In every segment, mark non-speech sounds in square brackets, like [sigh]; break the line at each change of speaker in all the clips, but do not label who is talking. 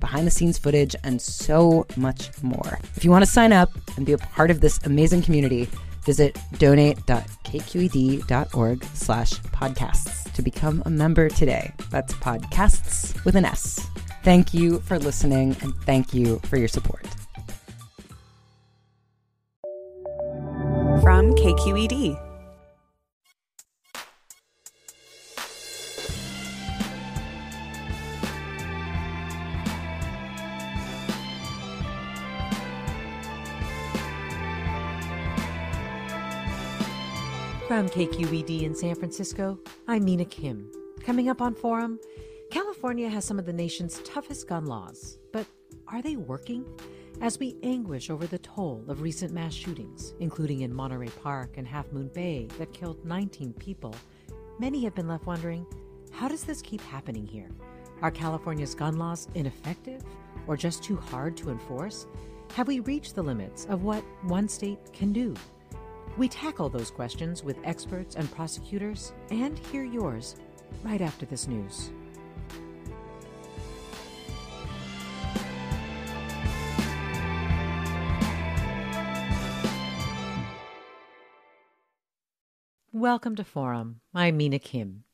behind the scenes footage, and so much more. If you want to sign up and be a part of this amazing community, visit donate.kqed.org slash podcasts to become a member today. That's podcasts with an S. Thank you for listening and thank you for your support.
From KQED.
From KQED in San Francisco, I'm Mina Kim. Coming up on Forum, California has some of the nation's toughest gun laws, but are they working? As we anguish over the toll of recent mass shootings, including in Monterey Park and Half Moon Bay that killed 19 people, many have been left wondering how does this keep happening here? Are California's gun laws ineffective or just too hard to enforce? Have we reached the limits of what one state can do? We tackle those questions with experts and prosecutors and hear yours right after this news. Welcome to Forum. I'm Mina Kim.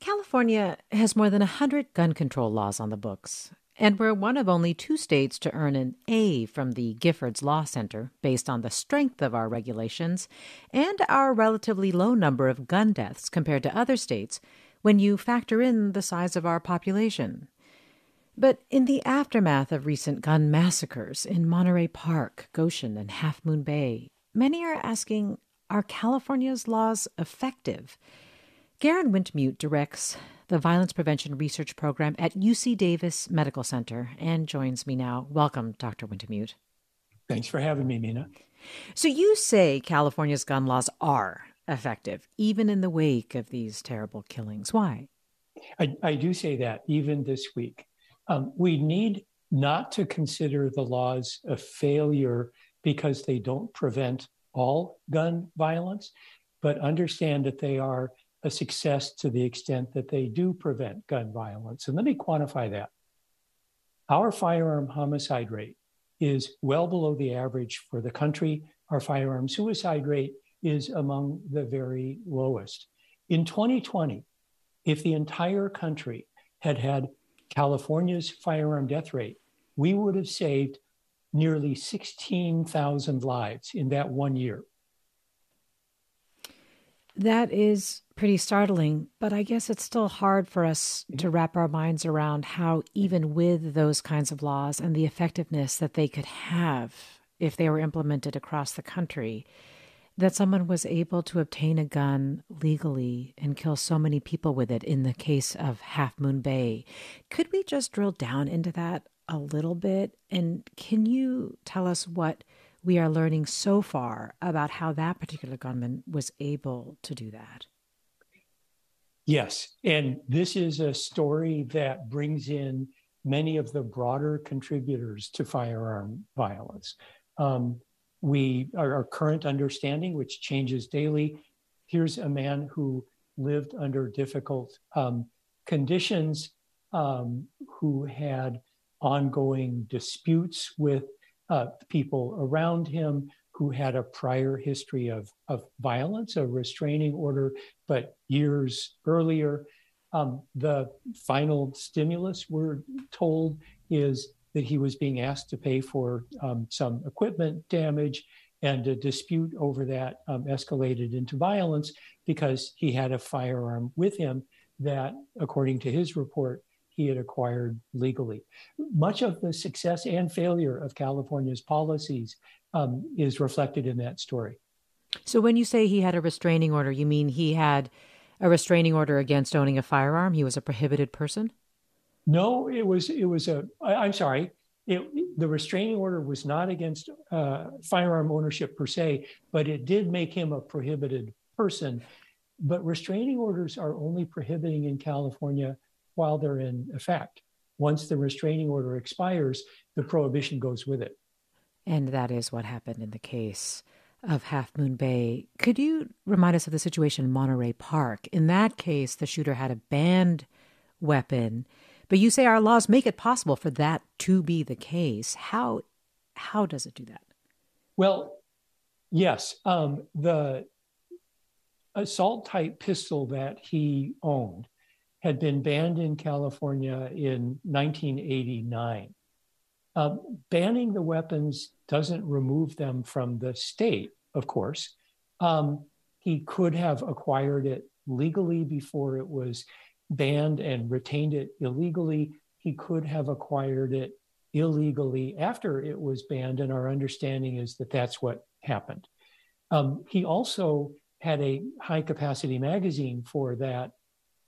California has more than 100 gun control laws on the books, and we're one of only two states to earn an A from the Giffords Law Center based on the strength of our regulations and our relatively low number of gun deaths compared to other states when you factor in the size of our population. But in the aftermath of recent gun massacres in Monterey Park, Goshen, and Half Moon Bay, many are asking are California's laws effective? Garen Wintemute directs the Violence Prevention Research Program at UC Davis Medical Center, and joins me now. Welcome, Dr. Wintemute.
Thanks for having me, Mina.
So, you say California's gun laws are effective, even in the wake of these terrible killings. Why?
I, I do say that even this week. Um, we need not to consider the laws a failure because they don't prevent all gun violence, but understand that they are a success to the extent that they do prevent gun violence. And let me quantify that. Our firearm homicide rate is well below the average for the country. Our firearm suicide rate is among the very lowest. In 2020, if the entire country had had California's firearm death rate, we would have saved nearly 16,000 lives in that one year.
That is pretty startling, but I guess it's still hard for us mm-hmm. to wrap our minds around how, even with those kinds of laws and the effectiveness that they could have if they were implemented across the country, that someone was able to obtain a gun legally and kill so many people with it in the case of Half Moon Bay. Could we just drill down into that a little bit? And can you tell us what we are learning so far about how that particular gunman was able to do that?
Yes. And this is a story that brings in many of the broader contributors to firearm violence. Um, we our, current understanding, which changes daily. Here's a man who lived under difficult um, conditions, um, who had ongoing disputes with uh, people around him, who had a prior history of, of violence, a restraining order, but years earlier. Um, the final stimulus, we're told, is that he was being asked to pay for um, some equipment damage, and a dispute over that um, escalated into violence because he had a firearm with him that, according to his report, he had acquired legally. Much of the success and failure of California's policies um, is reflected in that story.
So, when you say he had a restraining order, you mean he had a restraining order against owning a firearm? He was a prohibited person?
No, it was it was a. I, I'm sorry. It, the restraining order was not against uh, firearm ownership per se, but it did make him a prohibited person. But restraining orders are only prohibiting in California while they're in effect. Once the restraining order expires, the prohibition goes with it.
And that is what happened in the case of Half Moon Bay. Could you remind us of the situation in Monterey Park? In that case, the shooter had a banned weapon, but you say our laws make it possible for that to be the case. How how does it do that?
Well, yes, um, the assault type pistol that he owned had been banned in California in 1989. Uh, banning the weapons doesn't remove them from the state, of course. Um, he could have acquired it legally before it was banned and retained it illegally. He could have acquired it illegally after it was banned. And our understanding is that that's what happened. Um, he also had a high capacity magazine for that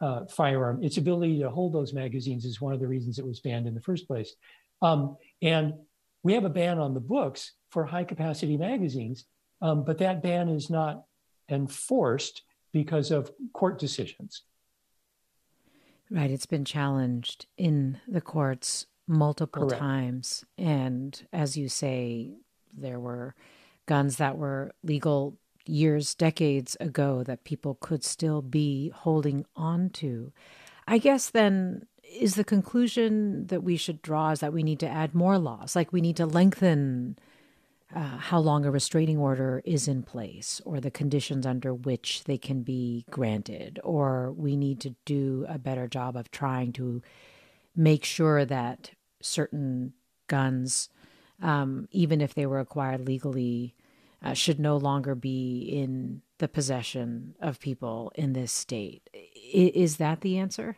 uh, firearm. Its ability to hold those magazines is one of the reasons it was banned in the first place. Um, and we have a ban on the books for high capacity magazines, um, but that ban is not enforced because of court decisions.
Right. It's been challenged in the courts multiple
Correct.
times. And as you say, there were guns that were legal years, decades ago that people could still be holding on to. I guess then is the conclusion that we should draw is that we need to add more laws, like we need to lengthen uh, how long a restraining order is in place or the conditions under which they can be granted, or we need to do a better job of trying to make sure that certain guns, um, even if they were acquired legally, uh, should no longer be in the possession of people in this state. I- is that the answer?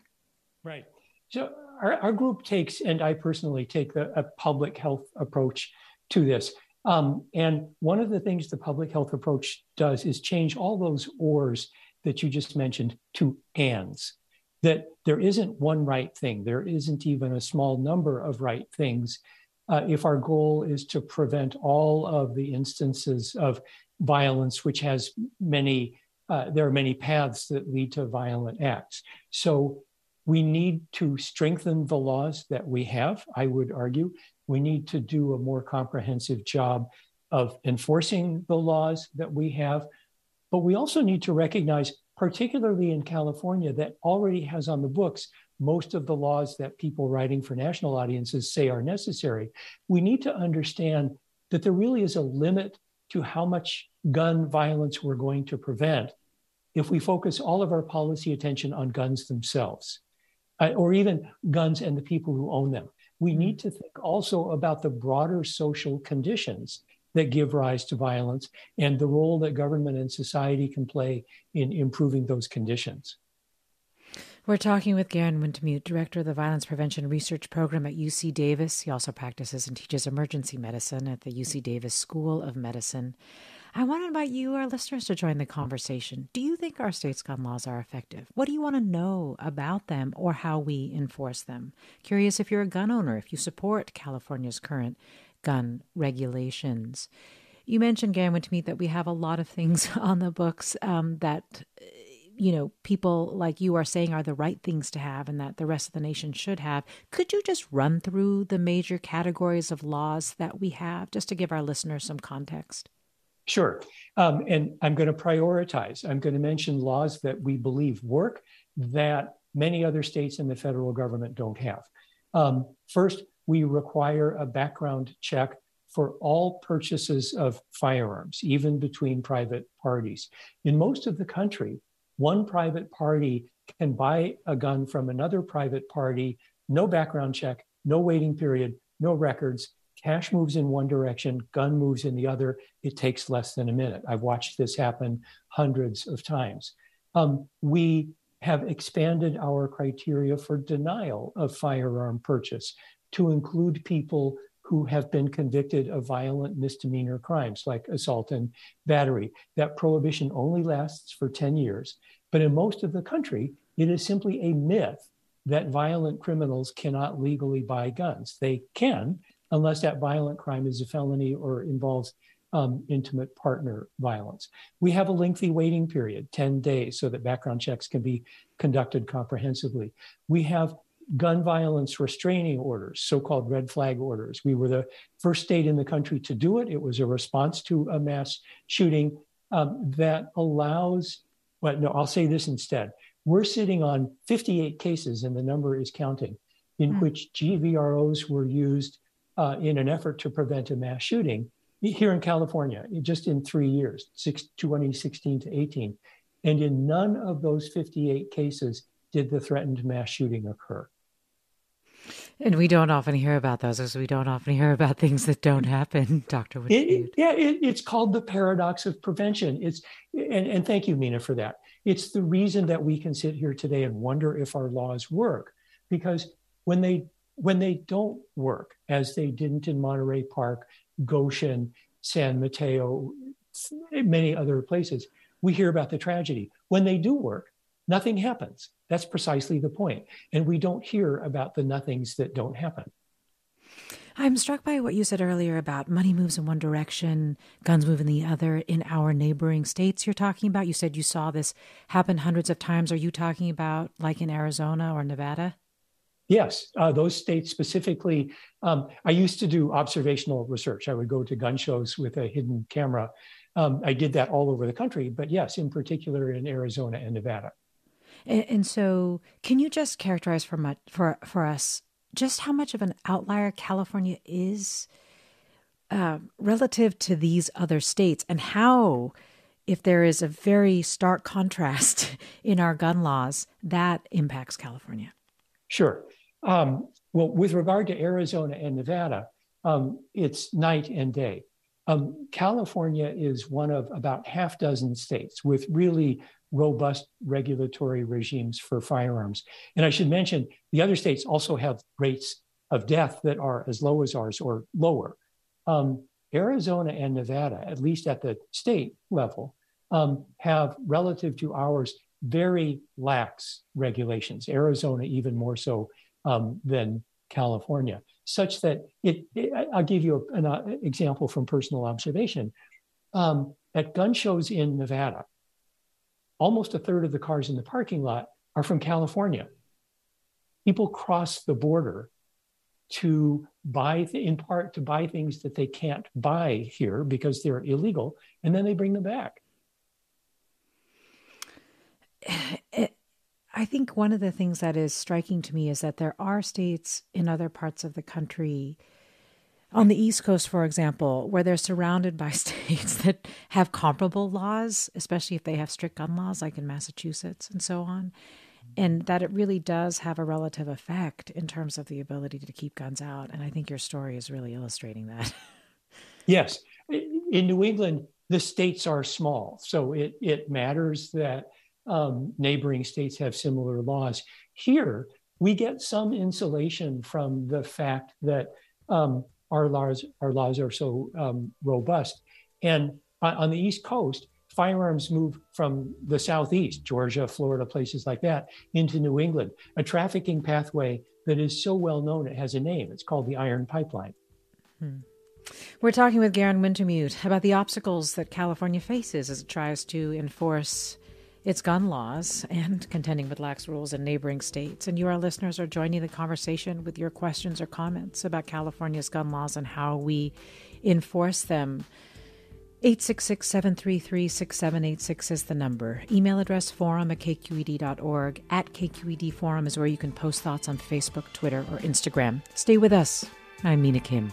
Right. So our, our group takes, and I personally take the, a public health approach to this. Um, and one of the things the public health approach does is change all those ors that you just mentioned to ands. That there isn't one right thing, there isn't even a small number of right things. Uh, if our goal is to prevent all of the instances of violence, which has many, uh, there are many paths that lead to violent acts. So we need to strengthen the laws that we have, I would argue. We need to do a more comprehensive job of enforcing the laws that we have. But we also need to recognize, particularly in California, that already has on the books most of the laws that people writing for national audiences say are necessary. We need to understand that there really is a limit to how much gun violence we're going to prevent if we focus all of our policy attention on guns themselves uh, or even guns and the people who own them. We need to think also about the broader social conditions that give rise to violence and the role that government and society can play in improving those conditions.
We're talking with Garen Wintemute, director of the Violence Prevention Research Program at UC Davis. He also practices and teaches emergency medicine at the UC Davis School of Medicine. I want to invite you, our listeners, to join the conversation. Do you think our state's gun laws are effective? What do you want to know about them or how we enforce them? Curious if you're a gun owner, if you support California's current gun regulations. You mentioned, Garen Wintemute, that we have a lot of things [laughs] on the books um, that you know, people like you are saying are the right things to have and that the rest of the nation should have. Could you just run through the major categories of laws that we have just to give our listeners some context?
Sure. Um, and I'm going to prioritize. I'm going to mention laws that we believe work that many other states and the federal government don't have. Um, first, we require a background check for all purchases of firearms, even between private parties. In most of the country, one private party can buy a gun from another private party, no background check, no waiting period, no records. Cash moves in one direction, gun moves in the other. It takes less than a minute. I've watched this happen hundreds of times. Um, we have expanded our criteria for denial of firearm purchase to include people who have been convicted of violent misdemeanor crimes like assault and battery. That prohibition only lasts for 10 years. But in most of the country, it is simply a myth that violent criminals cannot legally buy guns. They can, unless that violent crime is a felony or involves um, intimate partner violence. We have a lengthy waiting period, 10 days, so that background checks can be conducted comprehensively. We have gun violence restraining orders, so called red flag orders. We were the first state in the country to do it. It was a response to a mass shooting um, that allows, well, no, I'll say this instead. We're sitting on 58 cases, and the number is counting, in mm. which GVROs were used uh, in an effort to prevent a mass shooting here in California, just in three years, six, 2016 to 18. And in none of those 58 cases did the threatened mass shooting occur.
And we don't often hear about those, as we don't often hear about things that don't happen, [laughs] Doctor.
It, yeah, it, it's called the paradox of prevention. It's and, and thank you, Mina, for that. It's the reason that we can sit here today and wonder if our laws work, because when they when they don't work, as they didn't in Monterey Park, Goshen, San Mateo, many other places, we hear about the tragedy. When they do work, nothing happens. That's precisely the point. And we don't hear about the nothings that don't happen.
I'm struck by what you said earlier about money moves in one direction, guns move in the other in our neighboring states you're talking about. You said you saw this happen hundreds of times. Are you talking about like in Arizona or Nevada?
Yes, uh, those states specifically. Um, I used to do observational research. I would go to gun shows with a hidden camera. Um, I did that all over the country, but yes, in particular in Arizona and Nevada.
And, and so, can you just characterize for much, for for us just how much of an outlier California is uh, relative to these other states, and how, if there is a very stark contrast [laughs] in our gun laws, that impacts California?
Sure. Um, well, with regard to Arizona and Nevada, um, it's night and day. Um, California is one of about half dozen states with really robust regulatory regimes for firearms. And I should mention the other states also have rates of death that are as low as ours or lower. Um, Arizona and Nevada, at least at the state level, um, have relative to ours very lax regulations. Arizona, even more so um, than California, such that it, it I'll give you an uh, example from personal observation. Um, at gun shows in Nevada, almost a third of the cars in the parking lot are from California. People cross the border to buy, th- in part, to buy things that they can't buy here because they're illegal, and then they bring them back.
It, I think one of the things that is striking to me is that there are states in other parts of the country on the East Coast, for example, where they're surrounded by [laughs] states that have comparable laws, especially if they have strict gun laws, like in Massachusetts and so on, and that it really does have a relative effect in terms of the ability to keep guns out. And I think your story is really illustrating that. [laughs]
yes. In New England, the states are small, so it, it matters that um, neighboring states have similar laws. Here, we get some insulation from the fact that um, our laws our laws are so um, robust. And on the East Coast, firearms move from the southeast, Georgia, Florida, places like that, into New England, a trafficking pathway that is so well known it has a name. It's called the Iron Pipeline.
Hmm. We're talking with Garen Wintemute about the obstacles that California faces as it tries to enforce its gun laws and contending with lax rules in neighboring states. And you, our listeners, are joining the conversation with your questions or comments about California's gun laws and how we enforce them. 866 733 6786 is the number. Email address forum at kqed.org. At KQED Forum is where you can post thoughts on Facebook, Twitter, or Instagram. Stay with us. I'm Mina Kim.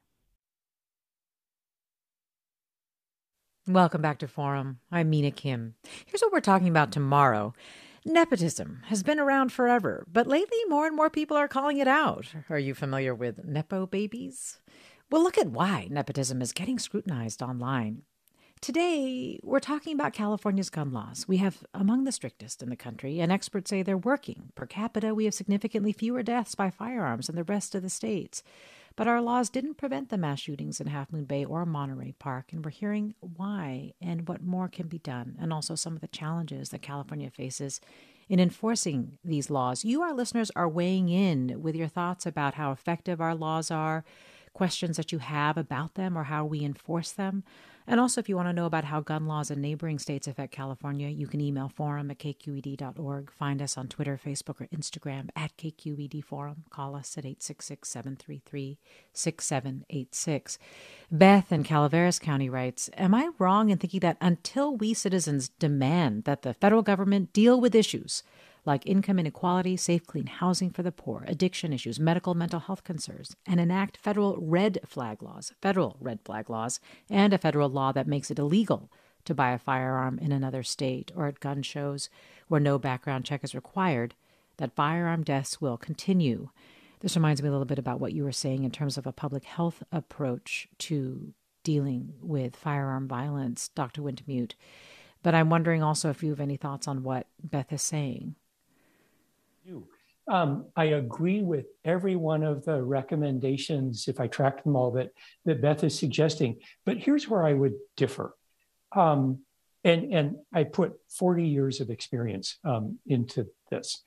Welcome back to Forum. I'm Mina Kim. Here's what we're talking about tomorrow. Nepotism has been around forever, but lately more and more people are calling it out. Are you familiar with Nepo babies? We'll look at why nepotism is getting scrutinized online. Today, we're talking about California's gun laws. We have among the strictest in the country, and experts say they're working. Per capita, we have significantly fewer deaths by firearms than the rest of the states. But our laws didn't prevent the mass shootings in Half Moon Bay or Monterey Park, and we're hearing why and what more can be done, and also some of the challenges that California faces in enforcing these laws. You, our listeners, are weighing in with your thoughts about how effective our laws are, questions that you have about them, or how we enforce them. And also, if you want to know about how gun laws in neighboring states affect California, you can email forum at kqed.org. Find us on Twitter, Facebook, or Instagram at KQED Forum. Call us at 866 733 6786. Beth in Calaveras County writes Am I wrong in thinking that until we citizens demand that the federal government deal with issues like income inequality, safe, clean housing for the poor, addiction issues, medical, mental health concerns, and enact federal red flag laws, federal red flag laws, and a federal law that makes it illegal to buy a firearm in another state or at gun shows where no background check is required, that firearm deaths will continue. This reminds me a little bit about what you were saying in terms of a public health approach to dealing with firearm violence, Dr. Wintemute. But I'm wondering also if you have any thoughts on what Beth is saying.
Um, I agree with every one of the recommendations, if I track them all, that, that Beth is suggesting. But here's where I would differ. Um, and, and I put 40 years of experience um, into this.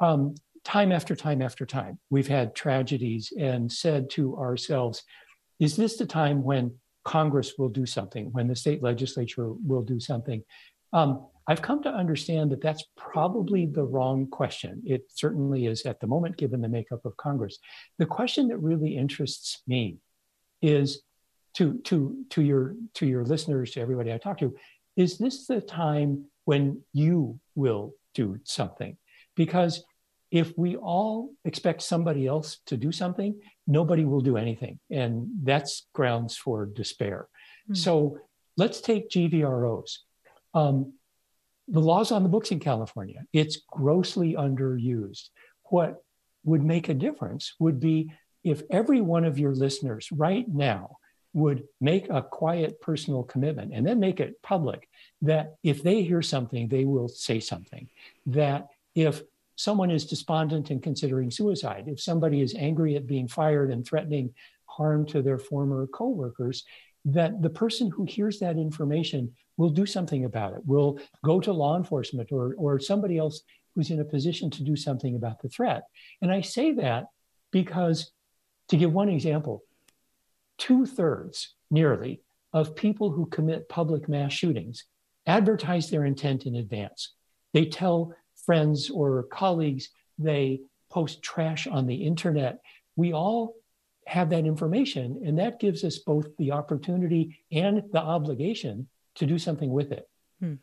Um, time after time after time, we've had tragedies and said to ourselves, is this the time when Congress will do something, when the state legislature will do something? Um, I've come to understand that that's probably the wrong question. It certainly is at the moment, given the makeup of Congress. The question that really interests me is to, to, to, your, to your listeners, to everybody I talk to, is this the time when you will do something? Because if we all expect somebody else to do something, nobody will do anything. And that's grounds for despair. Mm-hmm. So let's take GVROs. Um, the laws on the books in California, it's grossly underused. What would make a difference would be if every one of your listeners right now would make a quiet personal commitment and then make it public that if they hear something, they will say something. That if someone is despondent and considering suicide, if somebody is angry at being fired and threatening harm to their former coworkers, that the person who hears that information will do something about it. Will go to law enforcement or, or somebody else who's in a position to do something about the threat. And I say that because, to give one example, two thirds nearly of people who commit public mass shootings advertise their intent in advance. They tell friends or colleagues, they post trash on the internet. We all have that information, and that gives us both the opportunity and the obligation to do something with it. Hmm.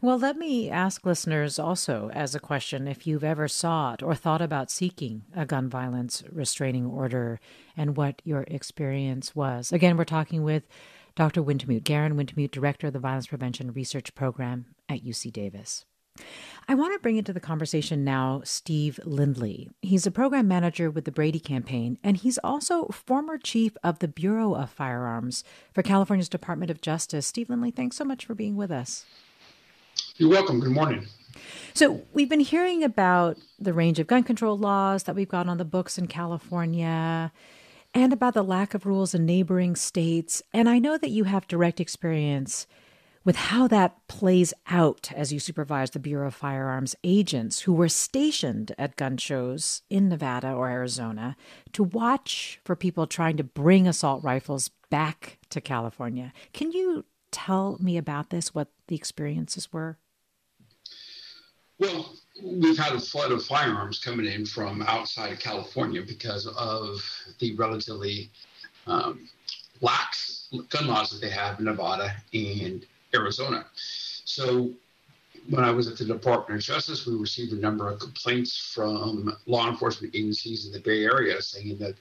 Well, let me ask listeners also as a question if you've ever sought or thought about seeking a gun violence restraining order and what your experience was. Again, we're talking with Dr. Wintemute, Garen Wintemute, Director of the Violence Prevention Research Program at UC Davis. I want to bring into the conversation now Steve Lindley. He's a program manager with the Brady campaign, and he's also former chief of the Bureau of Firearms for California's Department of Justice. Steve Lindley, thanks so much for being with us.
You're welcome. Good morning.
So, we've been hearing about the range of gun control laws that we've got on the books in California and about the lack of rules in neighboring states. And I know that you have direct experience with how that plays out as you supervise the Bureau of Firearms agents who were stationed at gun shows in Nevada or Arizona to watch for people trying to bring assault rifles back to California. Can you tell me about this, what the experiences were?
Well, we've had a flood of firearms coming in from outside of California because of the relatively um, lax gun laws that they have in Nevada and Arizona. So when I was at the Department of Justice, we received a number of complaints from law enforcement agencies in the Bay Area saying that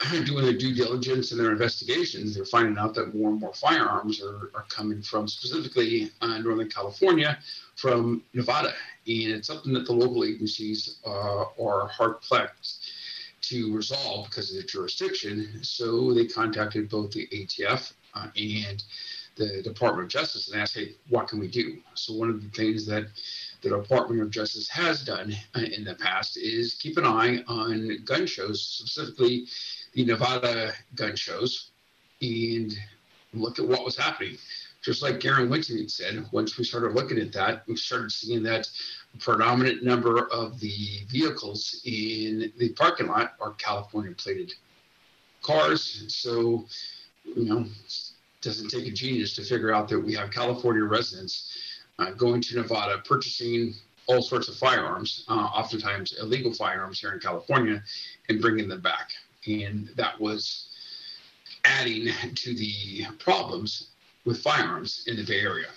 [clears throat] doing their due diligence and their investigations, they're finding out that more and more firearms are, are coming from specifically uh, Northern California from Nevada. And it's something that the local agencies uh, are hard pressed to resolve because of their jurisdiction. So they contacted both the ATF uh, and the Department of Justice and asked, hey, what can we do? So one of the things that the Department of Justice has done uh, in the past is keep an eye on gun shows, specifically the Nevada gun shows, and look at what was happening. Just like Garen Wintemute said, once we started looking at that, we started seeing that a predominant number of the vehicles in the parking lot are California plated cars. So, you know, doesn't take a genius to figure out that we have California residents uh, going to Nevada, purchasing all sorts of firearms, uh, oftentimes illegal firearms here in California, and bringing them back. And that was adding to the problems with firearms in the Bay Area.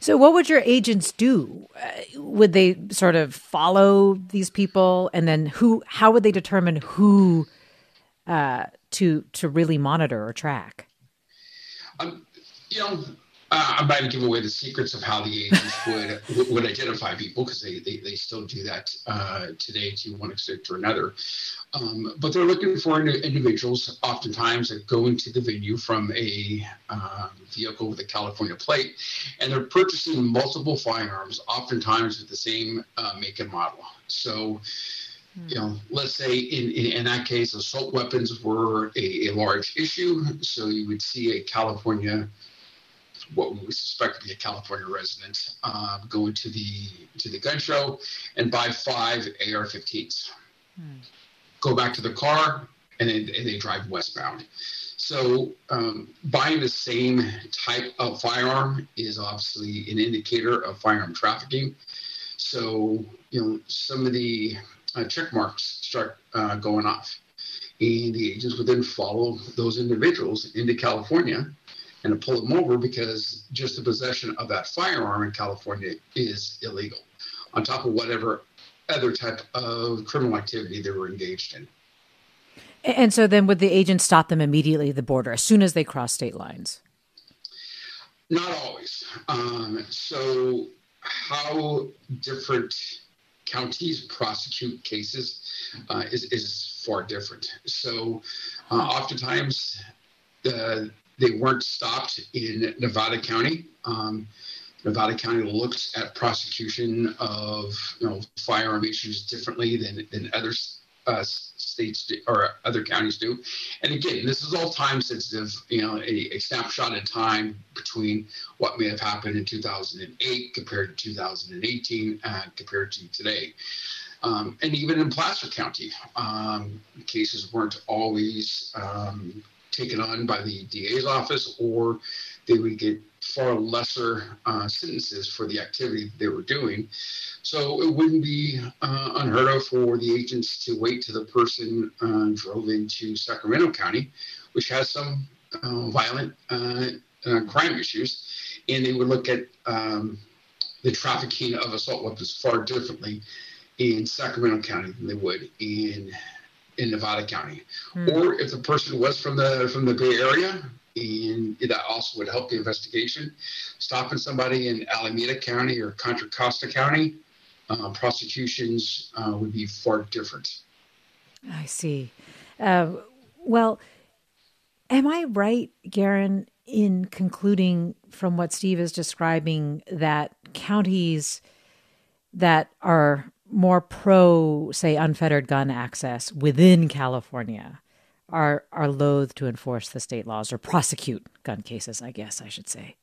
So, what would your agents do? Uh, would they sort of follow these people, and then who? How would they determine who uh, to to really monitor or track?
Um, you know, uh, I'm not going to give away the secrets of how the agents [laughs] would would identify people because they, they, they still do that uh, today to one extent or another. Um, but they're looking for individuals, oftentimes that go into the venue from a uh, vehicle with a California plate, and they're purchasing multiple firearms, oftentimes with the same uh, make and model. So you know, let's say in, in, in, that case, assault weapons were a, a, large issue. So you would see a California, what we suspect to be a California resident, uh, go into the to the gun show and buy five AR-15s. Hmm. Go back to the car and then and they drive westbound. So um, buying the same type of firearm is obviously an indicator of firearm trafficking. So you know some of the uh, check marks start uh, going off. And the agents would then follow those individuals into California and pull them over because just the possession of that firearm in California is illegal, on top of whatever other type of criminal activity they were engaged in.
And so then would the agents stop them immediately at the border as soon as they cross state lines?
Not always. Um, so, how different counties prosecute cases uh, is, is far different. So uh, oftentimes uh, they weren't stopped in Nevada County. Um, Nevada County looks at prosecution of you know firearm issues differently than, than other uh, states do, or other counties do. And again, this is all time sensitive, you know, a, a, snapshot in time between what may have happened in 2008 compared to 2018 and compared to today. Um, and even in Placer County, um, cases weren't always um, taken on by the DA's office or they would get far lesser uh, sentences for the activity they were doing. So it wouldn't be uh, unheard of for the agents to wait till the person uh, drove into Sacramento County, which has some uh, violent uh, uh, crime issues, and they would look at um, the trafficking of assault weapons far differently in Sacramento County than they would in in Nevada County. Hmm. Or if the person was from the from the Bay Area, and that also would help the investigation. Stopping somebody in Alameda County or Contra Costa County, uh, prosecutions uh, would be far different.
I see. Uh, well, am I right, Garen, in concluding from what Steve is describing that counties that are more pro, say, unfettered gun access within California are are loath to enforce the state laws or prosecute gun cases. I guess I should say.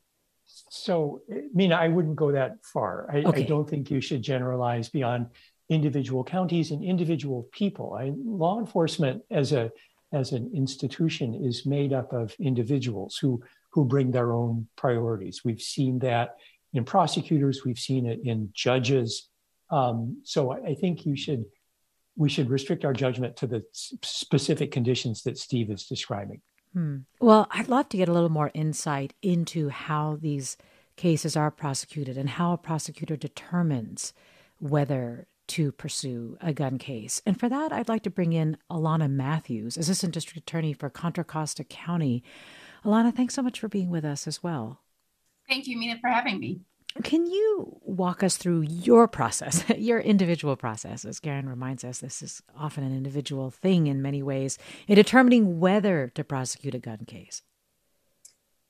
So, Mina, I wouldn't go that far. I, okay. I don't think you should generalize beyond individual counties and individual people. I, law enforcement as a as an institution is made up of individuals who who bring their own priorities. We've seen that in prosecutors. We've seen it in judges. Um, so I think you should we should restrict our judgment to the specific conditions that Steve is describing.
Hmm. Well, I'd love to get a little more insight into how these cases are prosecuted and how a prosecutor determines whether to pursue a gun case. And for that, I'd like to bring in Alana Matthews, Assistant District Attorney for Contra Costa County. Alana, thanks so much for being with us as well.
Thank you, Mina, for having me.
Can you walk us through your process, [laughs] your individual process? As Garen reminds us, this is often an individual thing in many ways in determining whether to prosecute a gun case.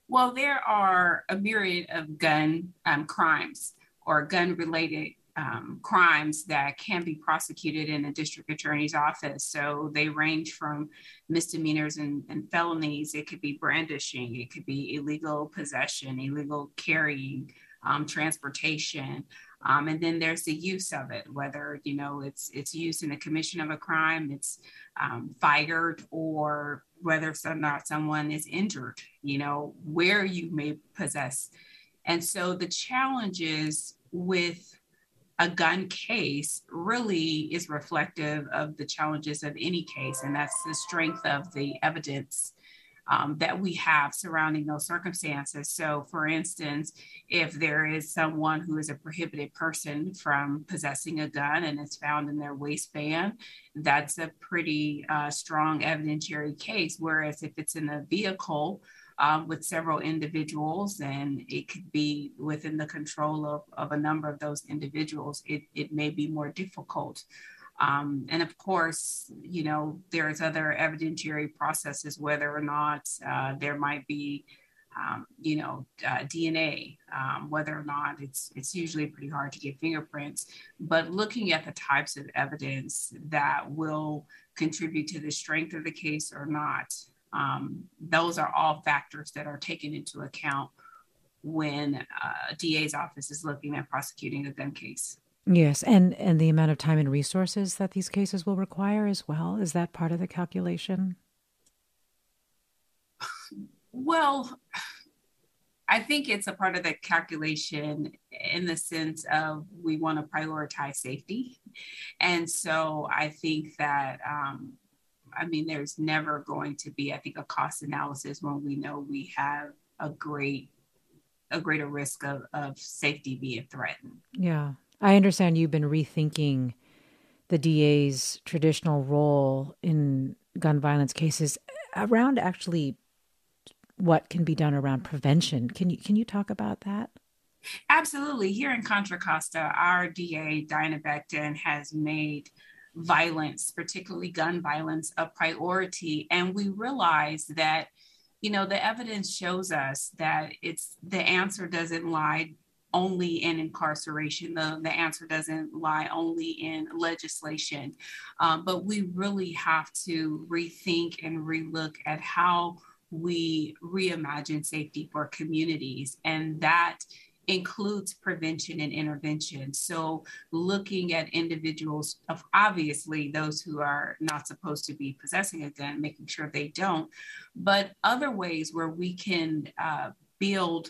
Well, there are a myriad of gun um, crimes or gun related um, crimes that can be prosecuted in a district attorney's office. So they range from misdemeanors and, and, felonies. It could be brandishing, it could be illegal possession, illegal carrying, um, transportation. Um, and then there's the use of it, whether you know it's it's used in the commission of a crime, it's um, fired, or whether or not someone is injured. You know where you may possess, and so the challenges with a gun case really is reflective of the challenges of any case, and that's the strength of the evidence um, that we have surrounding those circumstances. So, for instance, if there is someone who is a prohibited person from possessing a gun and it's found in their waistband, that's a pretty uh, strong evidentiary case. Whereas if it's in a vehicle, um, with several individuals, and it could be within the control of, of a number of those individuals, it, it may be more difficult. Um, and of course, you know, there's other evidentiary processes, whether or not uh, there might be, um, you know, uh, DNA, um, whether or not it's it's usually pretty hard to get fingerprints. But looking at the types of evidence that will contribute to the strength of the case or not, um, those are all factors that are taken into account when uh, DA's office is looking at prosecuting a gun case.
Yes, and and the amount of time and resources that these cases will require as well is that part of the calculation?
Well, I think it's a part of the calculation in the sense of we want to prioritize safety, and so I think that um, I mean there's never going to be I think a cost analysis when we know we have a great a greater risk of, of safety being threatened.
Yeah. I understand you've been rethinking the DA's traditional role in gun violence cases around actually what can be done around prevention. Can you can you talk about that?
Absolutely. Here in Contra Costa, our DA Diana Becton has made violence, particularly gun violence, a priority, and we realize that you know the evidence shows us that it's the answer doesn't lie only in incarceration. The, the answer doesn't lie only in legislation. Um, but we really have to rethink and relook at how we reimagine safety for communities. And that includes prevention and intervention. So, looking at individuals, of obviously those who are not supposed to be possessing a gun, making sure they don't, but other ways where we can uh, build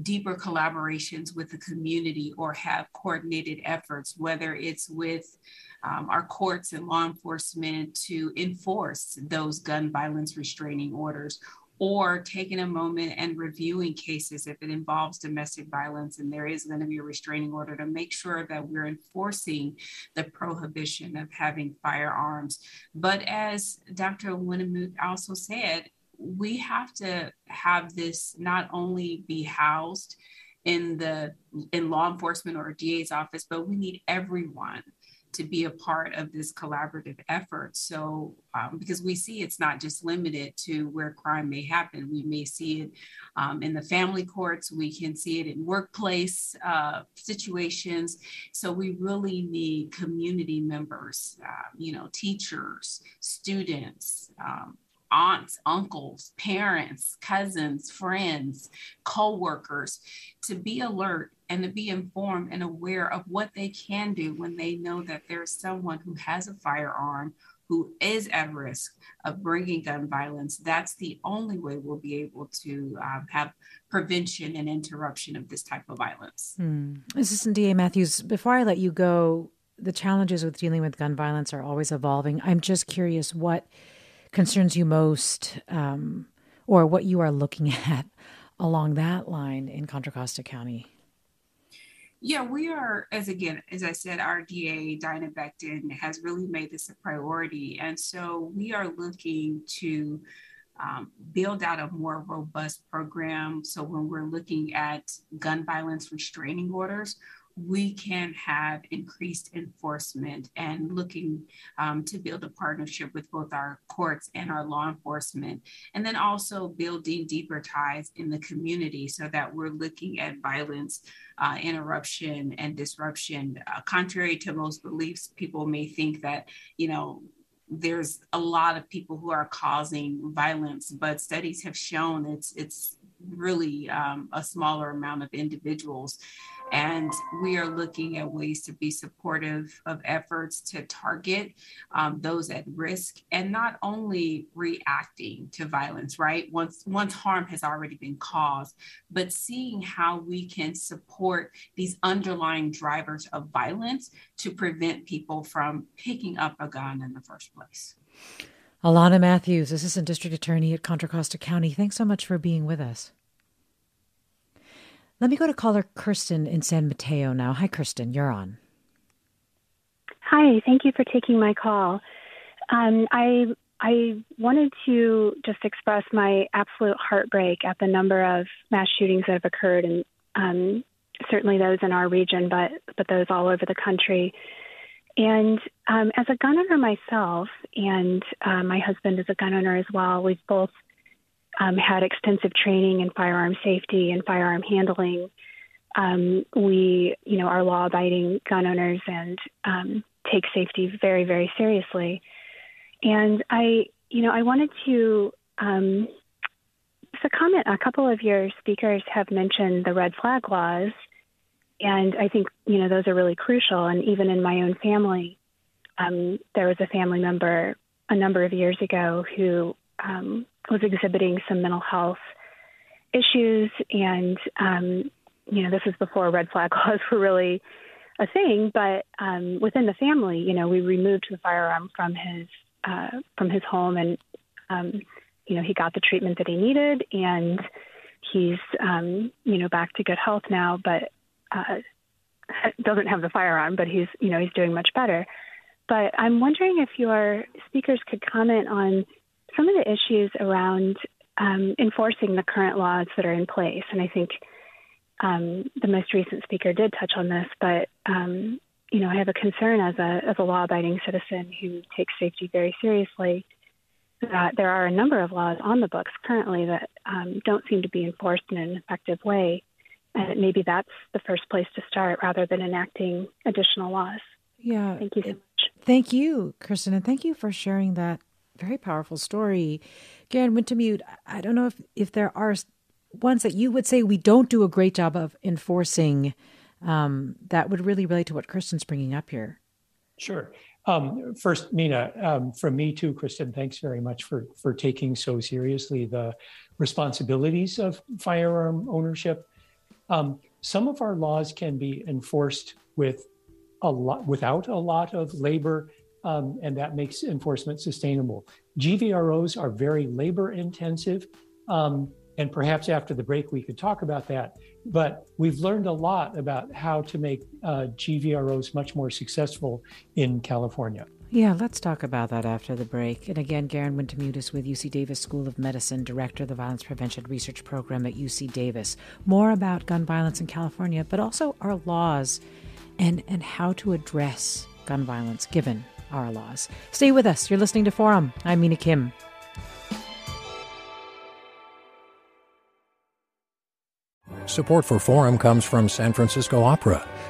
deeper collaborations with the community or have coordinated efforts, whether it's with um, our courts and law enforcement to enforce those gun violence restraining orders, or taking a moment and reviewing cases if it involves domestic violence and there is going to be a restraining order to make sure that we're enforcing the prohibition of having firearms. But as Dr. Wintemute also said, we have to have this not only be housed in the in law enforcement or DA's office, but we need everyone to be a part of this collaborative effort. So, um, because we see it's not just limited to where crime may happen, we may see it um, in the family courts, we can see it in workplace uh, situations. So, we really need community members, uh, you know, teachers, students, um, aunts, uncles, parents, cousins, friends, co-workers to be alert and to be informed and aware of what they can do when they know that there's someone who has a firearm who is at risk of bringing gun violence, that's the only way we'll be able to um, have prevention and interruption of this type of violence.
Hmm. Assistant DA Matthews, before I let you go, the challenges with dealing with gun violence are always evolving. I'm just curious what concerns you most um, or what you are looking [laughs] at along that line in Contra Costa County?
Yeah, we are, as again, as I said, our DA, Diana Becton, has really made this a priority. And so we are looking to um, build out a more robust program. So when we're looking at gun violence restraining orders, we can have increased enforcement and looking um, to build a partnership with both our courts and our law enforcement. And then also building deeper ties in the community so that we're looking at violence, uh, interruption, and disruption. Uh, contrary to most beliefs, people may think that, you know, there's a lot of people who are causing violence, but studies have shown it's it's really um, a smaller amount of individuals and we are looking at ways to be supportive of efforts to target um, those at risk and not only reacting to violence, right? Once, once harm has already been caused, but seeing how we can support these underlying drivers of violence to prevent people from picking up a gun in the first place.
Alana Matthews, Assistant District Attorney at Contra Costa County, thanks so much for being with us. Let me go to caller Kirsten in San Mateo now. Hi, Kirsten, you're on.
Hi, thank you for taking my call. Um, I I wanted to just express my absolute heartbreak at the number of mass shootings that have occurred, and um, certainly those in our region, but but those all over the country. And um, as a gun owner myself, and uh, my husband is a gun owner as well, we've both um, had extensive training in firearm safety and firearm handling. Um, we, you know, are law-abiding gun owners and um, take safety very, very seriously. And I, you know, I wanted to um, comment. A couple of your speakers have mentioned the red flag laws, and I think you know those are really crucial. And even in my own family, um, there was a family member a number of years ago who um, was exhibiting some mental health issues, and um, you know this was before red flag [laughs] laws were really a thing. But um, within the family, you know, we removed the firearm from his uh, from his home, and um, you know he got the treatment that he needed, and he's um, you know back to good health now, but uh, doesn't have the firearm, but he's you know he's doing much better. But I'm wondering if your speakers could comment on some of the issues around um, enforcing the current laws that are in place. And I think um, the most recent speaker did touch on this, but um, you know, I have a concern as a as a law-abiding citizen who takes safety very seriously. That there are a number of laws on the books currently that um, don't seem to be enforced in an effective way, and maybe that's the first place to start rather than enacting additional laws.
Yeah.
Thank you so much.
Thank you, Kristen, and thank you for sharing that very powerful story. Garen Wintemute, I don't know if, if there are ones that you would say we don't do a great job of enforcing um, that would really relate to what Kristen's bringing up here.
Sure. Um, first, Mina, um, from me too, Kristen, thanks very much for, for taking so seriously the responsibilities of firearm ownership. Um, some of our laws can be enforced with a lot without a lot of labor um, and that makes enforcement sustainable. GVROs are very labor intensive. Um, and perhaps after the break, we could talk about that. But we've learned a lot about how to make uh, GVROs much more successful in California.
Yeah, let's talk about that after the break. And again, Garen Wintemute is with UC Davis School of Medicine, Director of the Violence Prevention Research Program at UC Davis. More about gun violence in California, but also our laws and, and how to address gun violence given our laws. Stay with us. You're listening to Forum. I'm Mina Kim.
Support for Forum comes from San Francisco Opera.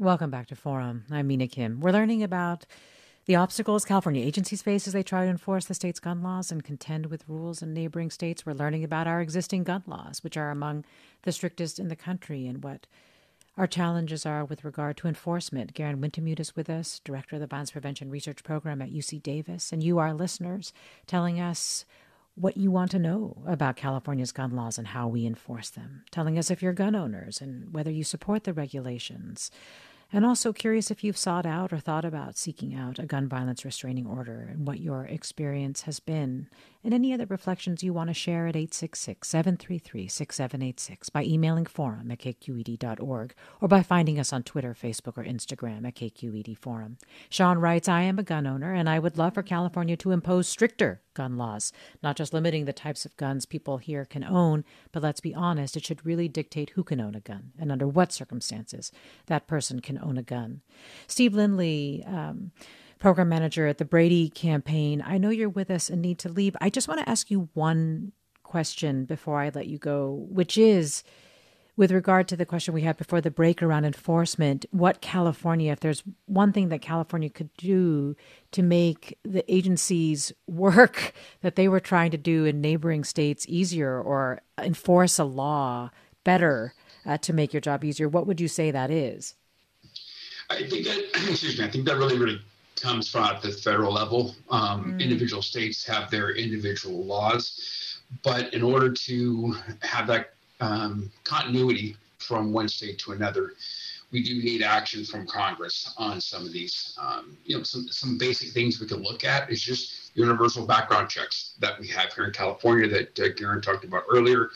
Welcome back to Forum. I'm Mina Kim. We're learning about the obstacles California agencies face as they try to enforce the state's gun laws and contend with rules in neighboring states. We're learning about our existing gun laws, which are among the strictest in the country, and what our challenges are with regard to enforcement. Garen Wintemute is with us, director of the Violence Prevention Research Program at UC Davis, and you, our listeners, telling us what you want to know about California's gun laws and how we enforce them, telling us if you're gun owners and whether you support the regulations. And also curious if you've sought out or thought about seeking out a gun violence restraining order and what your experience has been. And any other reflections you want to share at 866 733 6786 by emailing forum at kqed.org or by finding us on Twitter, Facebook, or Instagram at KQED Forum. Sean writes I am a gun owner and I would love for California to impose stricter gun laws, not just limiting the types of guns people here can own, but let's be honest, it should really dictate who can own a gun and under what circumstances that person can own a gun. Steve Lindley, um, program manager at the Brady campaign, I know you're with us and need to leave. I just want to ask you one question before I let you go, which is with regard to the question we had before the break around enforcement, what California, if there's one thing that California could do to make the agencies [laughs] work that they were trying to do in neighboring states easier or enforce a law better uh, to make your job easier, what would you say that is?
I think that, [clears throat] excuse me, I think that really, really comes from at the federal level. Um, mm. Individual states have their individual laws, but in order to have that um, continuity from one state to another, we do need action from Congress on some of these. Um, you know, some some basic things we can look at is just universal background checks that we have here in California that uh, Garen talked about earlier.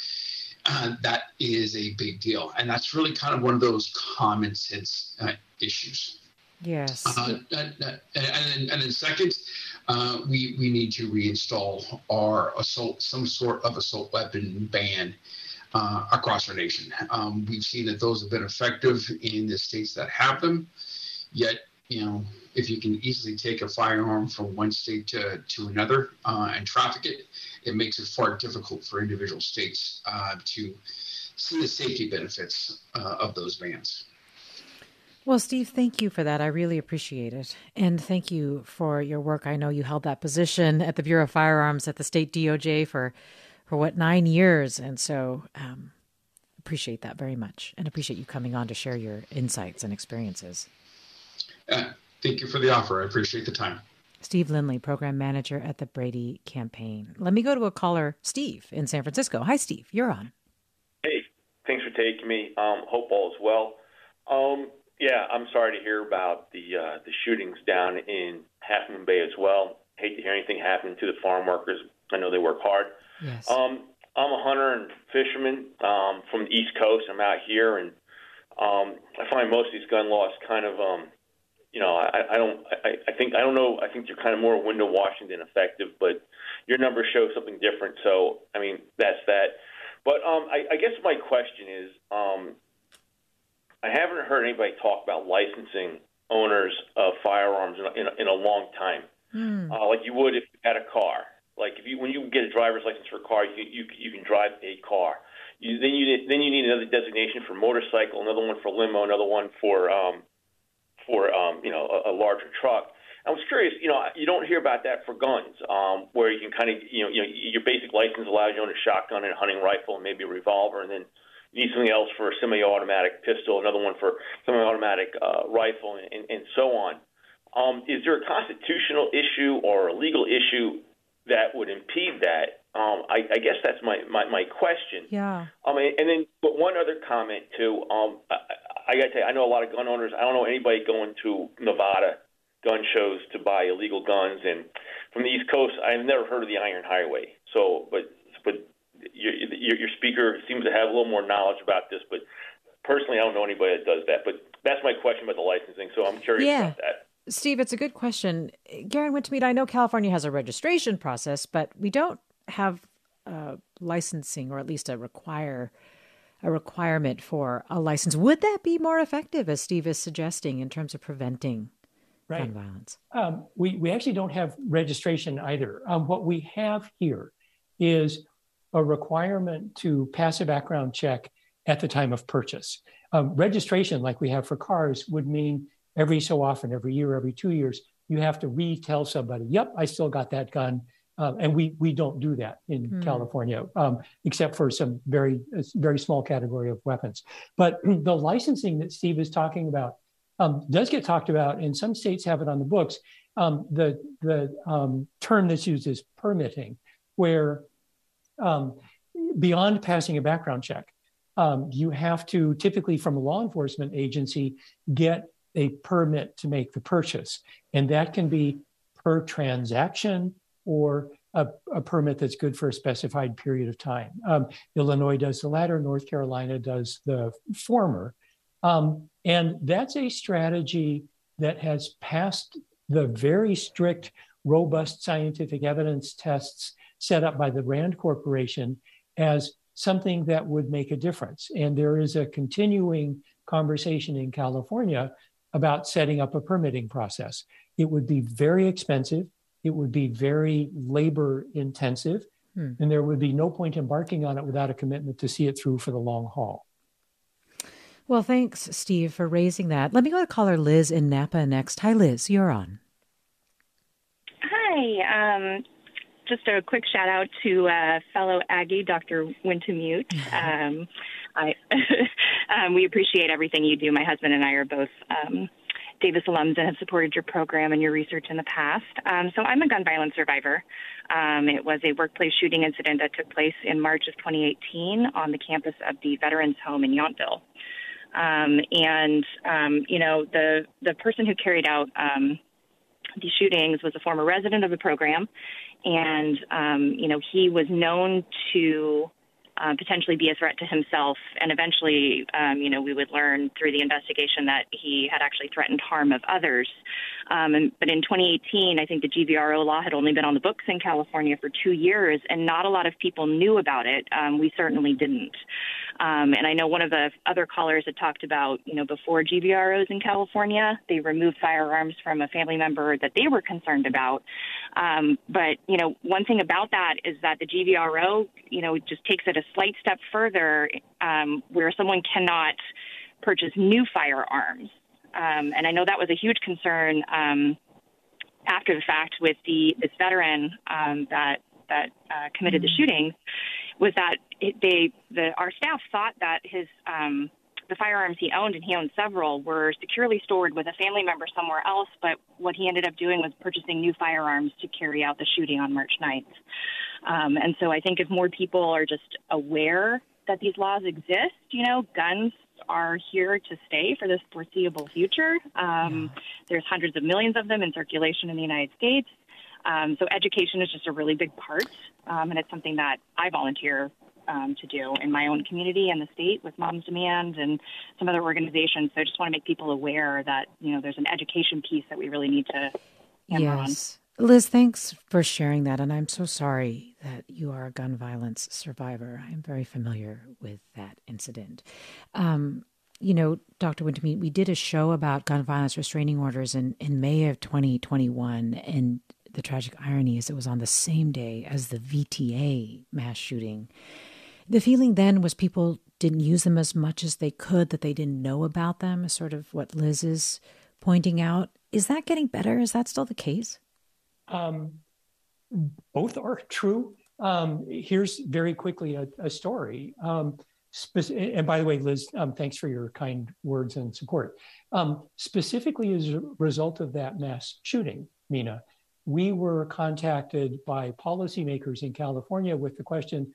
Uh, that is a big deal, and that's really kind of one of those common sense uh, issues.
Yes.
Uh, and, and, and, then second, uh, we we need to reinstall our assault some sort of assault weapon ban uh, across our nation. Um, we've seen that those have been effective in the states that have them. Yet, you know, if you can easily take a firearm from one state to, to another uh, and traffic it, it makes it far difficult for individual states uh, to see the safety benefits uh, of those bans.
Well, Steve, thank you for that. I really appreciate it. And thank you for your work. I know you held that position at the Bureau of Firearms at the state DOJ for for what nine years, and so um, appreciate that very much, and appreciate you coming on to share your insights and experiences.
Uh, thank you for the offer. I appreciate the time.
Steve Lindley, program manager at the Brady campaign. Let me go to a caller, Steve, in San Francisco. Hi, Steve. You're on.
Hey, thanks for taking me. Um, hope all is well. Um, yeah, I'm sorry to hear about the uh, the shootings down in Half Moon Bay as well. Hate to hear anything happen to the farm workers. I know they work hard.
Yes.
Um, I'm a hunter and fisherman um, from the East Coast. I'm out here, and um, I find most of these gun laws kind of, um, you know, I, I don't, I, I think, I don't know. I think they're kind of more window washing than effective. But your numbers show something different. So, I mean, that's that. But um, I, I guess my question is, um, I haven't heard anybody talk about licensing owners of firearms in a, in in a long time, mm. uh, like you would if you at a car. Like if you when you get a driver's license for a car, you you, you can drive a car. You, then you then you need another designation for motorcycle, another one for limo, another one for um, for um, you know a, a larger truck. I was curious, you know, you don't hear about that for guns, um, where you can kind of, you know, you know, your basic license allows you to own a shotgun and a hunting rifle and maybe a revolver, and then you need something else for a semi-automatic pistol, another one for semi-automatic uh, rifle, and, and so on. Um, is there a constitutional issue or a legal issue that would impede that? Um, I, I guess that's my, my, my question.
Yeah.
Um, and, and then, but one other comment too. Um, I, I got to tell you, I know a lot of gun owners. I don't know anybody going to Nevada gun shows to buy illegal guns, and from the East Coast, I've never heard of the Iron Highway. So, but but your, your, your speaker seems to have a little more knowledge about this, but personally, I don't know anybody that does that. But that's my question about the licensing. So I'm curious
yeah.
about that.
Steve, it's a good question. Garen Wintemute, I know California has a registration process, but we don't have licensing or at least a require a requirement for a license. Would that be more effective, as Steve is suggesting, in terms of preventing right. gun violence?
Um, we, we actually don't have registration either. Um, what we have here is a requirement to pass a background check at the time of purchase. Um, registration, like we have for cars, would mean every so often, every year, every two years, you have to retell somebody, yep, I still got that gun. Um, and we we don't do that in mm. California, um, except for some very very small category of weapons. But [clears throat] the licensing that Steve is talking about um, does get talked about, and some states have it on the books. Um, the the um, term that's used is permitting, where um, beyond passing a background check, you have to typically from a law enforcement agency get a permit to make the purchase, and that can be per transaction or a, a, permit that's good for a specified period of time. Um, Illinois does the latter, North Carolina does the former. Um, and that's a strategy that has passed the very strict, robust scientific evidence tests set up by the RAND Corporation as something that would make a difference. And there is a continuing conversation in California about setting up a permitting process. It would be very expensive it would be very labor intensive, hmm. and there would be no point embarking on it without a commitment to see it through for the long haul.
Well, thanks, Steve, for raising that. Let me go to caller Liz in Napa next. Hi, Liz, you're on.
Hi. Um, just a quick shout out to uh, fellow Aggie, Dr. Wintemute. [laughs] Um, I, [laughs] um, we appreciate everything you do. My husband and I are both um, Davis alums and have supported your program and your research in the past. Um, so I'm a gun violence survivor. Um, it was a workplace shooting incident that took place in March of 2018 on the campus of the Veterans Home in Yountville. Um, and um, you know the the person who carried out um, the shootings was a former resident of the program, and um, you know he was known to uh, potentially be a threat to himself. And eventually, um, you know, we would learn through the investigation that he had actually threatened harm of others. Um, and, but in 2018, I think the GVRO law had only been on the books in California for two years, and not a lot of people knew about it. Um, we certainly didn't. Um, and I know one of the other callers had talked about, you know, before GVROs in California, they removed firearms from a family member that they were concerned about. Um, but, you know, one thing about that is that the GVRO, you know, just takes it a slight step further um, where someone cannot purchase new firearms. Um, and I know that was a huge concern um, after the fact with the this veteran um, that that uh, committed the shooting was that it, they the our staff thought that his um, the firearms he owned, and he owned several, were securely stored with a family member somewhere else. But what he ended up doing was purchasing new firearms to carry out the shooting on March 9th. Um, and so I think if more people are just aware that these laws exist, you know, guns are here to stay for this foreseeable future. Um, there's hundreds of millions of them in circulation in the United States. Um, so education is just a really big part, um, and it's something that I volunteer um, to do in my own community and the state with Moms Demand and some other organizations. So I just want to make people aware that you know there's an education piece that we really need to hammer yes.
on. Liz, thanks for sharing that. And I'm so sorry that you are a gun violence survivor. I am very familiar with that incident. Um, you know, Dr. Wintemute, we did a show about gun violence restraining orders in, in May of 2021, and the tragic irony is it was on the same day as the VTA mass shooting. The feeling then was people didn't use them as much as they could, that they didn't know about them, is sort of what Liz is pointing out. Is that getting better? Is that still the case? Um,
both are true. Um, here's very quickly a, a story. Um, spe- and by the way, Liz, um, thanks for your kind words and support. Um, specifically, as a result of that mass shooting, Mina, we were contacted by policymakers in California with the question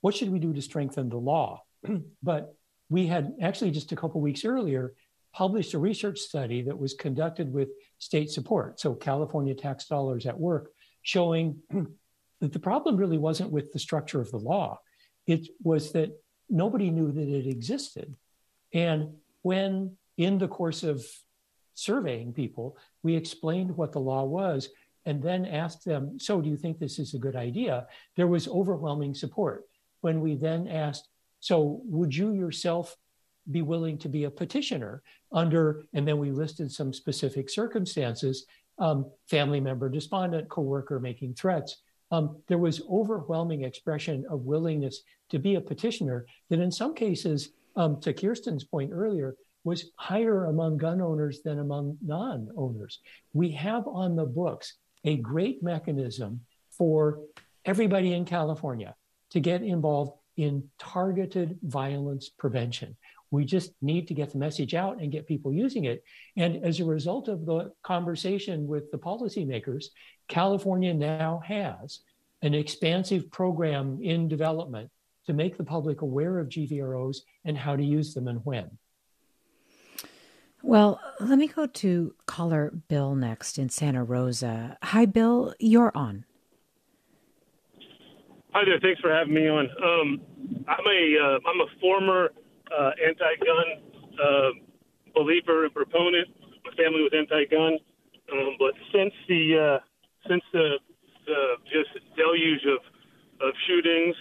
what should we do to strengthen the law? [clears throat] but we had actually just a couple weeks earlier published a research study that was conducted with state support, so California tax dollars at work, showing [clears throat] that the problem really wasn't with the structure of the law. It was that nobody knew that it existed. And when, in the course of surveying people, we explained what the law was and then asked them, So, do you think this is a good idea? There was overwhelming support. When we then asked, So, would you yourself be willing to be a petitioner under, and then we listed some specific circumstances um, family member despondent, coworker making threats. Um, there was overwhelming expression of willingness to be a petitioner that in some cases, um, to Kirsten's point earlier, was higher among gun owners than among non owners. We have on the books a great mechanism for everybody in California to get involved in targeted violence prevention. We just need to get the message out and get people using it. And as a result of the conversation with the policymakers, California now has an expansive program in development to make the public aware of GVROs and how to use them and when.
Well, let me go to caller Bill next in Santa Rosa. Hi, Bill, you're on.
Hi there. Thanks for having me on. Um, I'm a am uh, a former uh, anti-gun uh, believer and proponent. My family was anti-gun, um, but since the uh, since the, the just deluge of of shootings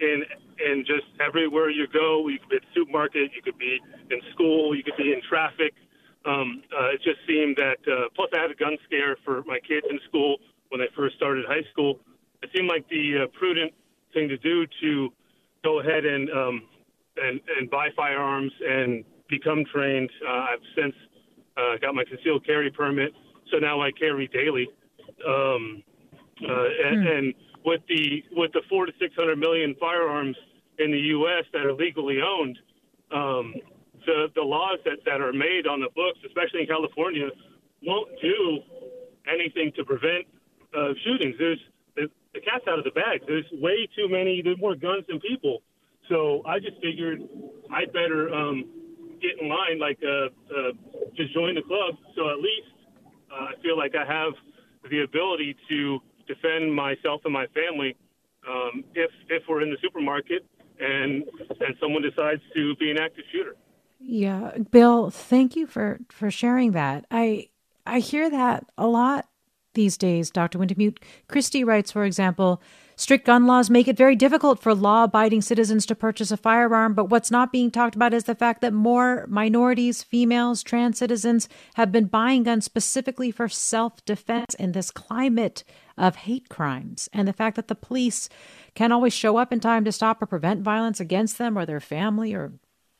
in and just everywhere you go, you could be at the supermarket, you could be in school, you could be in traffic. Um, uh, it just seemed that. Uh, plus, I had a gun scare for my kids in school when they first started high school. It seemed like the uh, prudent thing to do to go ahead and um, and, and buy firearms and become trained. Uh, I've since uh, got my concealed carry permit, so now I carry daily. Um, uh, and, hmm. and with the with the four to six hundred million firearms in the U.S. that are legally owned, um, the the laws that, that are made on the books, especially in California, won't do anything to prevent uh, shootings. There's the, the cat's out of the bag. There's way too many. There's more guns than people. So I just figured I'd better um, get in line, like uh, uh, just join the club. So at least uh, I feel like I have the ability to defend myself and my family um, if if we're in the supermarket and and someone decides to be an active shooter.
Yeah, Bill, thank you for for sharing that. I I hear that a lot these days, Dr. Wintemute. Christy writes, for example, Strict gun laws make it very difficult for law abiding citizens to purchase a firearm, but what's not being talked about is the fact that more minorities, females, trans citizens have been buying guns specifically for self defense in this climate of hate crimes. And the fact that the police can't always show up in time to stop or prevent violence against them or their family or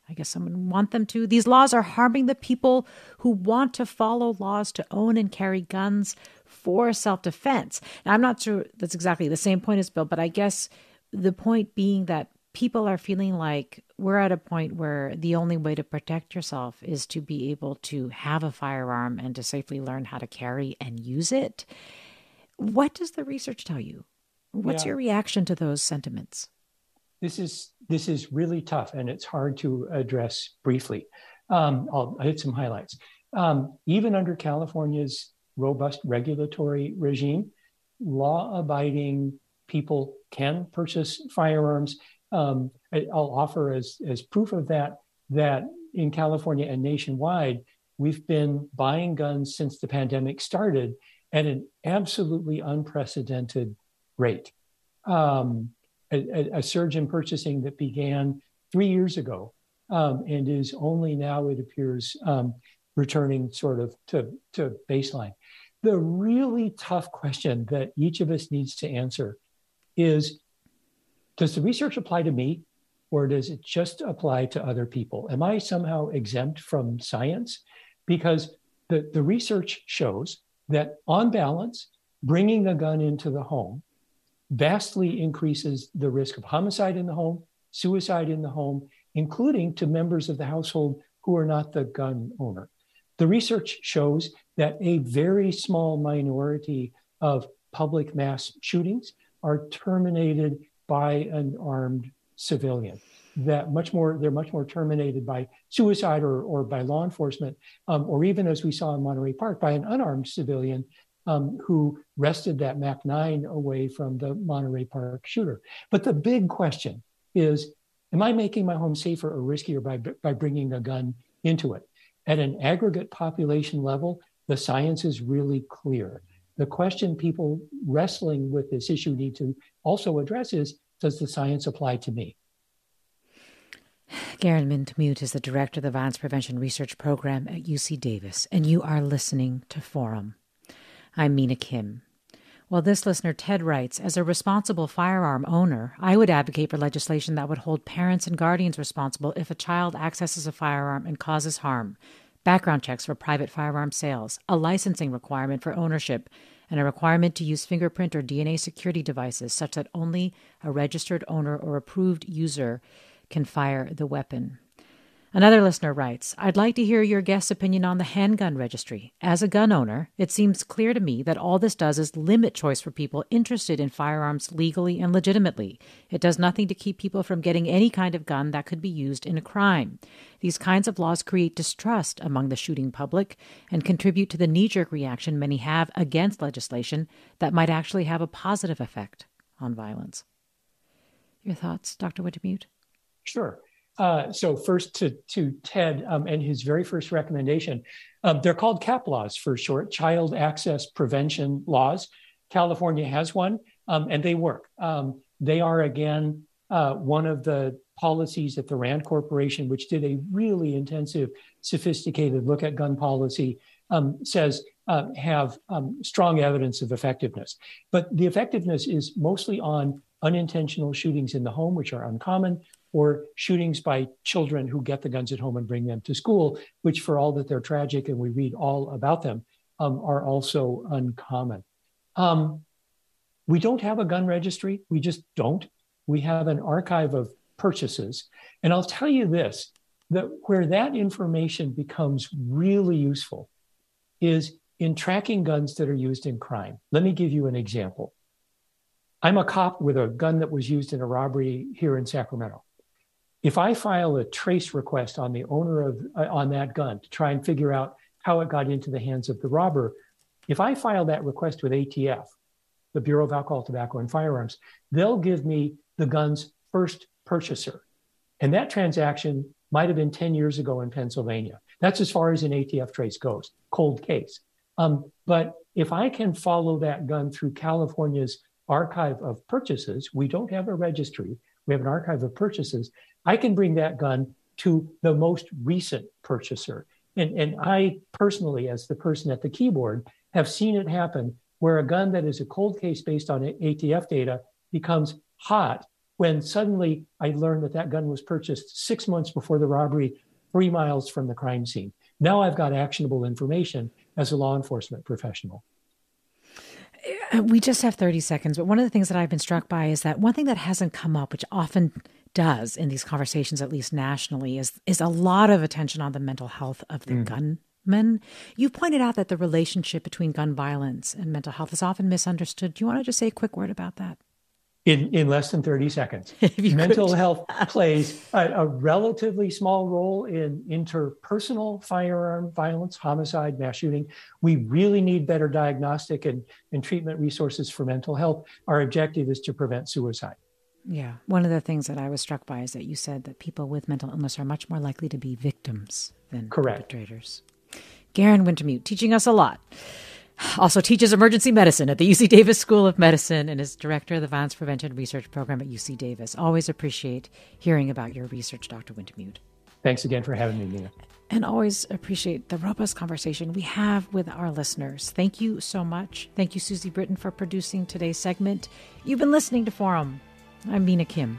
I guess someone want them to. These laws are harming the people who want to follow laws to own and carry guns for self defense. I'm not sure that's exactly the same point as Bill, but I guess the point being that people are feeling like we're at a point where the only way to protect yourself is to be able to have a firearm and to safely learn how to carry and use it. What does the research tell you? What's yeah. your reaction to those sentiments?
This is this is really tough, and it's hard to address briefly. Um, I'll hit some highlights. Um, even under California's robust regulatory regime. Law abiding people can purchase firearms. Um, I'll offer as, as proof of that that in California and nationwide, we've been buying guns since the pandemic started at an absolutely unprecedented rate. Um, a, a, surge in purchasing that began three years ago um, and is only now, it appears, um, returning sort of to, to baseline. the really tough question that each of us needs to answer is Does the research apply to me or does it just apply to other people? Am I somehow exempt from science? Because the, the research shows that, on balance, bringing a gun into the home vastly increases the risk of homicide in the home, suicide in the home, including to members of the household who are not the gun owner. The research shows that a very small minority of public mass shootings are terminated by an armed civilian. That much more, they're much more terminated by suicide or, or by law enforcement, um, or even as we saw in Monterey Park, by an unarmed civilian um, who wrested that Mac 9 away from the Monterey Park shooter. But the big question is Am I making my home safer or riskier by, by bringing a gun into it? At an aggregate population level, the science is really clear. The question people wrestling with this issue need to also address is Does the science apply to me?
Garen Wintemute is the director of the Violence Prevention Research Program at UC Davis, and you are listening to Forum. I'm Mina Kim. Well, this listener, Ted, writes As a responsible firearm owner, I would advocate for legislation that would hold parents and guardians responsible if a child accesses a firearm and causes harm, background checks for private firearm sales, a licensing requirement for ownership, and a requirement to use fingerprint or DNA security devices such that only a registered owner or approved user can fire the weapon. Another listener writes I'd like to hear your guest's opinion on the handgun registry. As a gun owner, it seems clear to me that all this does is limit choice for people interested in firearms legally and legitimately. It does nothing to keep people from getting any kind of gun that could be used in a crime. These kinds of laws create distrust among the shooting public and contribute to the knee jerk reaction many have against legislation that might actually have a positive effect on violence. Your thoughts, Dr. Wintemute?
Sure. Uh, so first to to Ted um, and his very first recommendation, um, they're called CAP laws for short, Child Access Prevention Laws. California has one, um, and they work. Um, they are again uh, one of the policies at the Rand Corporation, which did a really intensive, sophisticated look at gun policy, um, says uh, have um, strong evidence of effectiveness. But the effectiveness is mostly on unintentional shootings in the home, which are uncommon, or shootings by children who get the guns at home and bring them to school, which, for all that they're tragic and we read all about them, um, are also uncommon. Um, we don't have a gun registry. We just don't. We have an archive of purchases. And I'll tell you this that where that information becomes really useful is in tracking guns that are used in crime. Let me give you an example. I'm a cop with a gun that was used in a robbery here in Sacramento. If I file a trace request on the owner of uh, on that gun to try and figure out how it got into the hands of the robber, if I file that request with ATF, the Bureau of Alcohol, Tobacco, and Firearms, they'll give me the gun's first purchaser. And that transaction might have been 10 years ago in Pennsylvania. That's as far as an ATF trace goes, cold case. Um, but if I can follow that gun through California's archive of purchases, we don't have a registry, we have an archive of purchases. I can bring that gun to the most recent purchaser. And, and I personally, as the person at the keyboard, have seen it happen where a gun that is a cold case based on ATF data becomes hot when suddenly I learn that that gun was purchased six months before the robbery, three miles from the crime scene. Now I've got actionable information as a law enforcement professional.
Uh, we just have 30 seconds, but one of the things that I've been struck by is that one thing that hasn't come up, which often does in these conversations, at least nationally, is is a lot of attention on the mental health of the mm. gunmen. You pointed out that the relationship between gun violence and mental health is often misunderstood. Do you want to just say a quick word about that?
In, in less than 30 seconds. [laughs] Mental could. health plays a, a, relatively small role in interpersonal firearm violence, homicide, mass shooting. We really need better diagnostic and, and treatment resources for mental health. Our objective is to prevent suicide.
Yeah. One of the things that I was struck by is that you said that people with mental illness are much more likely to be victims than
Correct.
perpetrators. Garen Wintemute teaching us a lot. Also teaches emergency medicine at the UC Davis School of Medicine and is director of the Violence Prevention Research Program at UC Davis. Always appreciate hearing about your research, Dr. Wintemute.
Thanks again for having me, Nina.
and always appreciate the robust conversation we have with our listeners. Thank you so much. Thank you, Susie Britton, for producing today's segment. You've been listening to Forum. I'm Mina Kim.